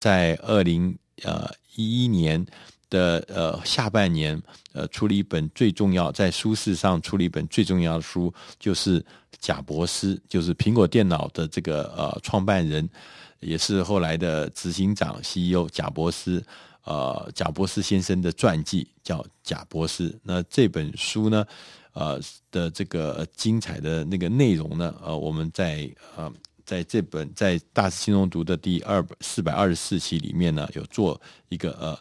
在二零呃一一年的呃下半年，呃出了一本最重要，在书市上出了一本最重要的书，就是贾伯斯，就是苹果电脑的这个呃创办人，也是后来的执行长 CEO 贾伯斯。呃，贾伯斯先生的传记叫《贾伯斯》。那这本书呢，呃的这个精彩的那个内容呢，呃，我们在呃在这本在大师轻松读的第二四百二十四期里面呢，有做一个呃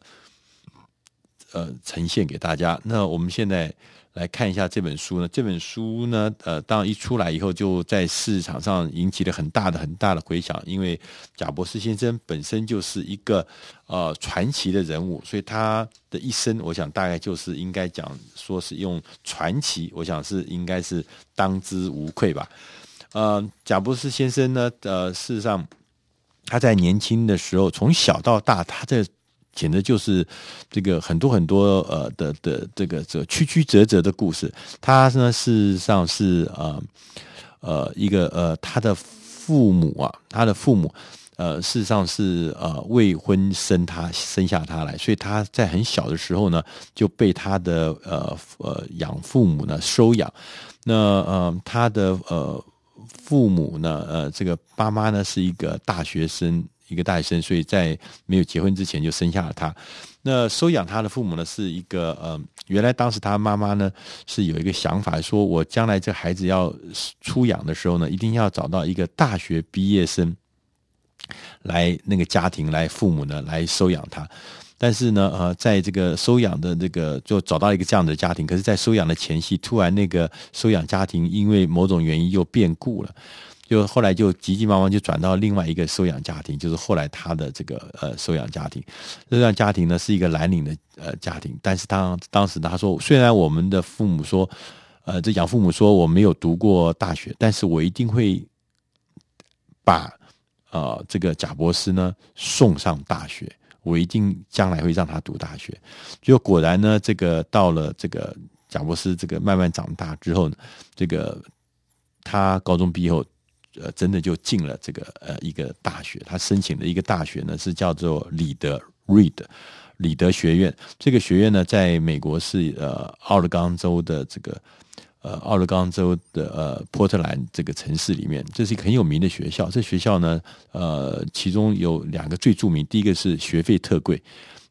呃呈现给大家。那我们现在。来看一下这本书呢，这本书呢，呃，当一出来以后就在市场上引起了很大的很大的回响，因为贾伯斯先生本身就是一个呃传奇的人物，所以他的一生，我想大概就是应该讲说是用传奇，我想是应该是当之无愧吧。呃，贾布斯先生呢，呃，事实上他在年轻的时候，从小到大，他在简直就是这个很多很多呃的的这个这曲曲折折的故事。他呢，事实上是呃呃一个呃他的父母啊，他的父母呃事实上是呃未婚生他生下他来，所以他在很小的时候呢就被他的呃呃养父母呢收养。那呃他的呃父母呢呃这个爸妈呢是一个大学生。一个大学生，所以在没有结婚之前就生下了他。那收养他的父母呢，是一个呃，原来当时他妈妈呢是有一个想法，说我将来这孩子要出养的时候呢，一定要找到一个大学毕业生来那个家庭来父母呢来收养他。但是呢，呃，在这个收养的这个就找到一个这样的家庭，可是，在收养的前夕，突然那个收养家庭因为某种原因又变故了。就后来就急急忙忙就转到另外一个收养家庭，就是后来他的这个呃收养家庭。这段家庭呢是一个蓝领的呃家庭，但是当当时他说，虽然我们的父母说，呃这养父母说我没有读过大学，但是我一定会把呃这个贾伯斯呢送上大学，我一定将来会让他读大学。就果然呢，这个到了这个贾伯斯这个慢慢长大之后呢，这个他高中毕业后。呃，真的就进了这个呃一个大学，他申请的一个大学呢是叫做里德 （Reed） 里德学院。这个学院呢，在美国是呃奥勒冈州的这个呃奥勒冈州的呃波特兰这个城市里面，这是一个很有名的学校。这学校呢，呃，其中有两个最著名，第一个是学费特贵，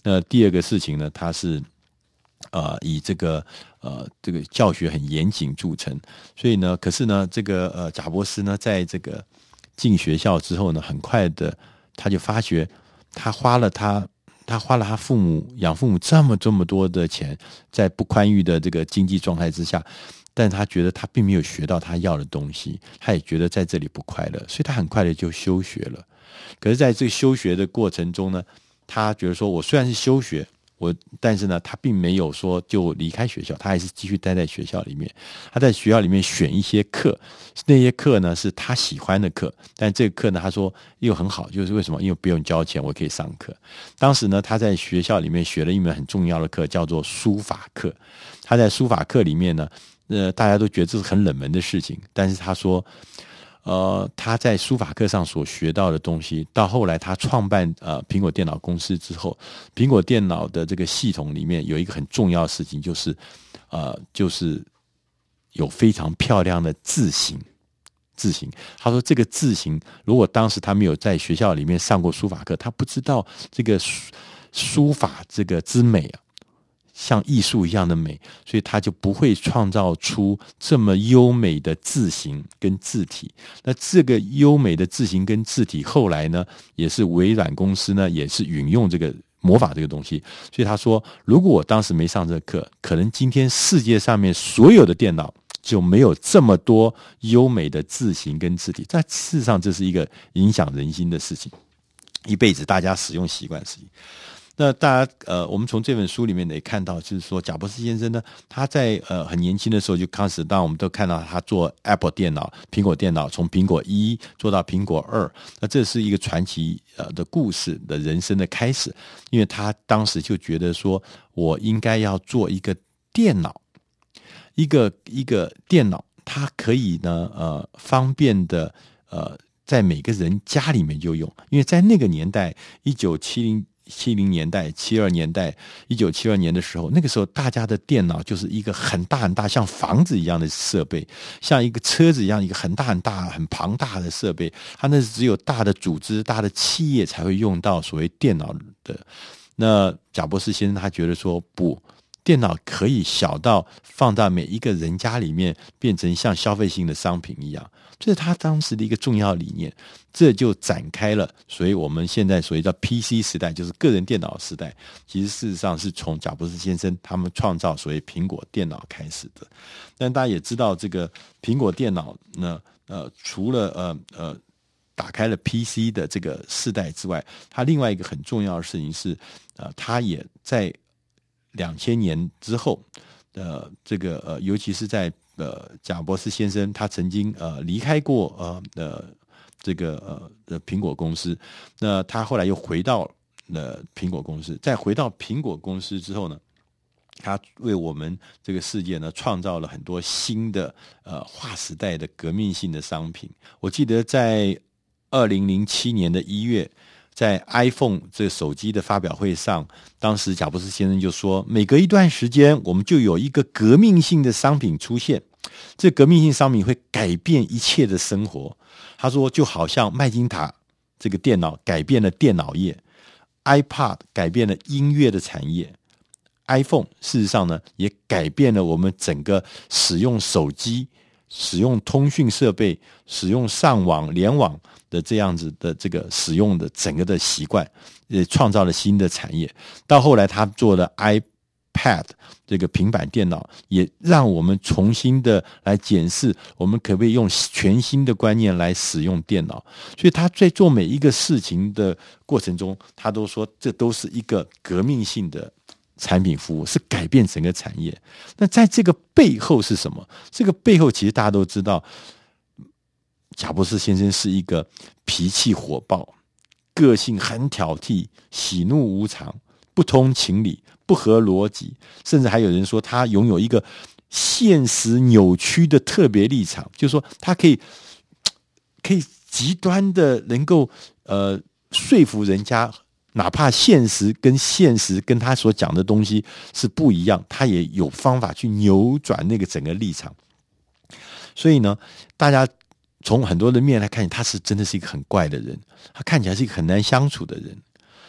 那第二个事情呢，它是。呃，以这个呃这个教学很严谨著称，所以呢，可是呢，这个呃贾伯斯呢，在这个进学校之后呢，很快的他就发觉，他花了他他花了他父母养父母这么这么多的钱，在不宽裕的这个经济状态之下，但他觉得他并没有学到他要的东西，他也觉得在这里不快乐，所以他很快的就休学了。可是，在这个休学的过程中呢，他觉得说，我虽然是休学。我，但是呢，他并没有说就离开学校，他还是继续待在学校里面。他在学校里面选一些课，那些课呢是他喜欢的课。但这个课呢，他说又很好，就是为什么？因为不用交钱，我可以上课。当时呢，他在学校里面学了一门很重要的课，叫做书法课。他在书法课里面呢，呃，大家都觉得这是很冷门的事情，但是他说。呃，他在书法课上所学到的东西，到后来他创办呃苹果电脑公司之后，苹果电脑的这个系统里面有一个很重要的事情，就是呃，就是有非常漂亮的字形。字形，他说这个字形，如果当时他没有在学校里面上过书法课，他不知道这个书书法这个之美啊。像艺术一样的美，所以他就不会创造出这么优美的字形跟字体。那这个优美的字形跟字体，后来呢，也是微软公司呢，也是运用这个魔法这个东西。所以他说，如果我当时没上这个课，可能今天世界上面所有的电脑就没有这么多优美的字形跟字体。在事实上，这是一个影响人心的事情，一辈子大家使用习惯的事情。那大家呃，我们从这本书里面也看到，就是说贾伯斯先生呢，他在呃很年轻的时候就开始，当然我们都看到他做 Apple 电脑、苹果电脑，从苹果一做到苹果二，那这是一个传奇呃的故事的人生的开始，因为他当时就觉得说，我应该要做一个电脑，一个一个电脑，它可以呢呃方便的呃在每个人家里面就用，因为在那个年代，一九七零。七零年代、七二年代、一九七二年的时候，那个时候大家的电脑就是一个很大很大，像房子一样的设备，像一个车子一样，一个很大很大、很庞大的设备。它那是只有大的组织、大的企业才会用到所谓电脑的。那贾伯斯先生他觉得说，不，电脑可以小到放到每一个人家里面，变成像消费性的商品一样。这是他当时的一个重要理念，这就展开了。所以我们现在所谓叫 PC 时代，就是个人电脑时代。其实事实上是从贾布斯先生他们创造所谓苹果电脑开始的。但大家也知道，这个苹果电脑呢，呃，除了呃呃打开了 PC 的这个世代之外，它另外一个很重要的事情是，呃，它也在两千年之后，呃，这个呃，尤其是在。呃，贾博士先生他曾经呃离开过呃呃这个呃的苹果公司，那他后来又回到了苹果公司，在回到苹果公司之后呢，他为我们这个世界呢创造了很多新的呃划时代的革命性的商品。我记得在二零零七年的一月。在 iPhone 这手机的发表会上，当时贾布斯先生就说：“每隔一段时间，我们就有一个革命性的商品出现，这革命性商品会改变一切的生活。”他说：“就好像麦金塔这个电脑改变了电脑业，iPad 改变了音乐的产业，iPhone 事实上呢也改变了我们整个使用手机、使用通讯设备、使用上网联网。”的这样子的这个使用的整个的习惯，也创造了新的产业。到后来，他做了 iPad 这个平板电脑，也让我们重新的来检视，我们可不可以用全新的观念来使用电脑。所以他在做每一个事情的过程中，他都说这都是一个革命性的产品服务，是改变整个产业。那在这个背后是什么？这个背后其实大家都知道。贾伯斯先生是一个脾气火爆、个性很挑剔、喜怒无常、不通情理、不合逻辑，甚至还有人说他拥有一个现实扭曲的特别立场，就是说他可以 可以极端的能够呃说服人家，哪怕现实跟现实跟他所讲的东西是不一样，他也有方法去扭转那个整个立场。所以呢，大家。从很多的面来看，他是真的是一个很怪的人，他看起来是一个很难相处的人。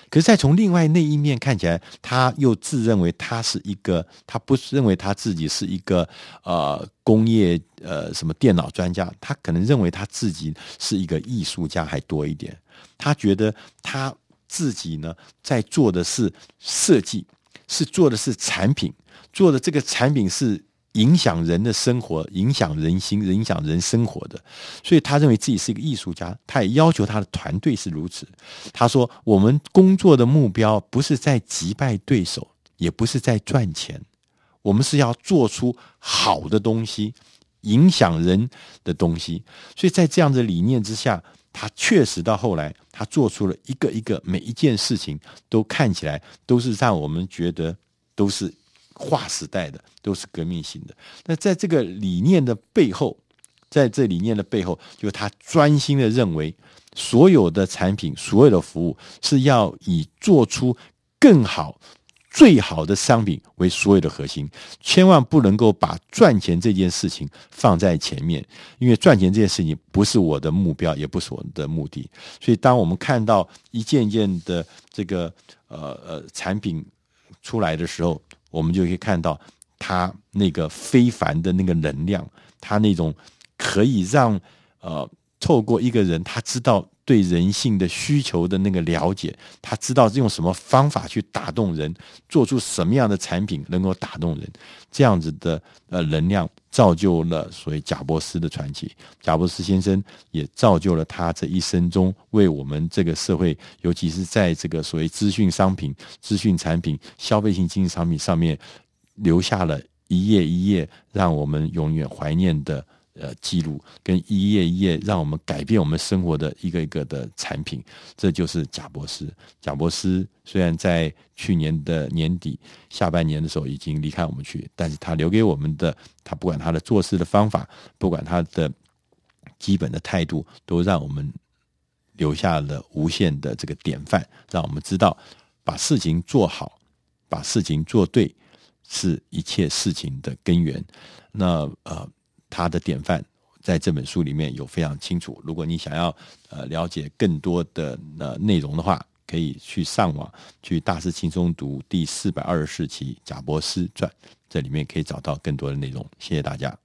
可是再从另外那一面看起来，他又自认为他是一个，他不认为他自己是一个呃工业呃什么电脑专家，他可能认为他自己是一个艺术家还多一点。他觉得他自己呢在做的是设计，是做的是产品，做的这个产品是。影响人的生活，影响人心，影响人生活的，所以他认为自己是一个艺术家，他也要求他的团队是如此。他说：“我们工作的目标不是在击败对手，也不是在赚钱，我们是要做出好的东西，影响人的东西。”所以在这样的理念之下，他确实到后来，他做出了一个一个每一件事情都看起来都是让我们觉得都是。划时代的都是革命性的。那在这个理念的背后，在这理念的背后，就他专心的认为，所有的产品、所有的服务是要以做出更好、最好的商品为所有的核心，千万不能够把赚钱这件事情放在前面，因为赚钱这件事情不是我的目标，也不是我的目的。所以，当我们看到一件件的这个呃呃产品出来的时候，我们就可以看到他那个非凡的那个能量，他那种可以让呃透过一个人，他知道对人性的需求的那个了解，他知道用什么方法去打动人，做出什么样的产品能够打动人，这样子的呃能量造就了所谓贾伯斯的传奇。贾伯斯先生也造就了他这一生中为我们这个社会，尤其是在这个所谓资讯商品、资讯产品、消费性经济商品上面留下了一页一页让我们永远怀念的。呃，记录跟一页一页让我们改变我们生活的一个一个的产品，这就是贾博斯。贾博斯虽然在去年的年底下半年的时候已经离开我们去，但是他留给我们的，他不管他的做事的方法，不管他的基本的态度，都让我们留下了无限的这个典范，让我们知道把事情做好，把事情做对，是一切事情的根源。那呃，他的典范在这本书里面有非常清楚。如果你想要呃了解更多的呃内容的话，可以去上网去《大师轻松读》第四百二十四期《贾伯斯传》，这里面可以找到更多的内容。谢谢大家。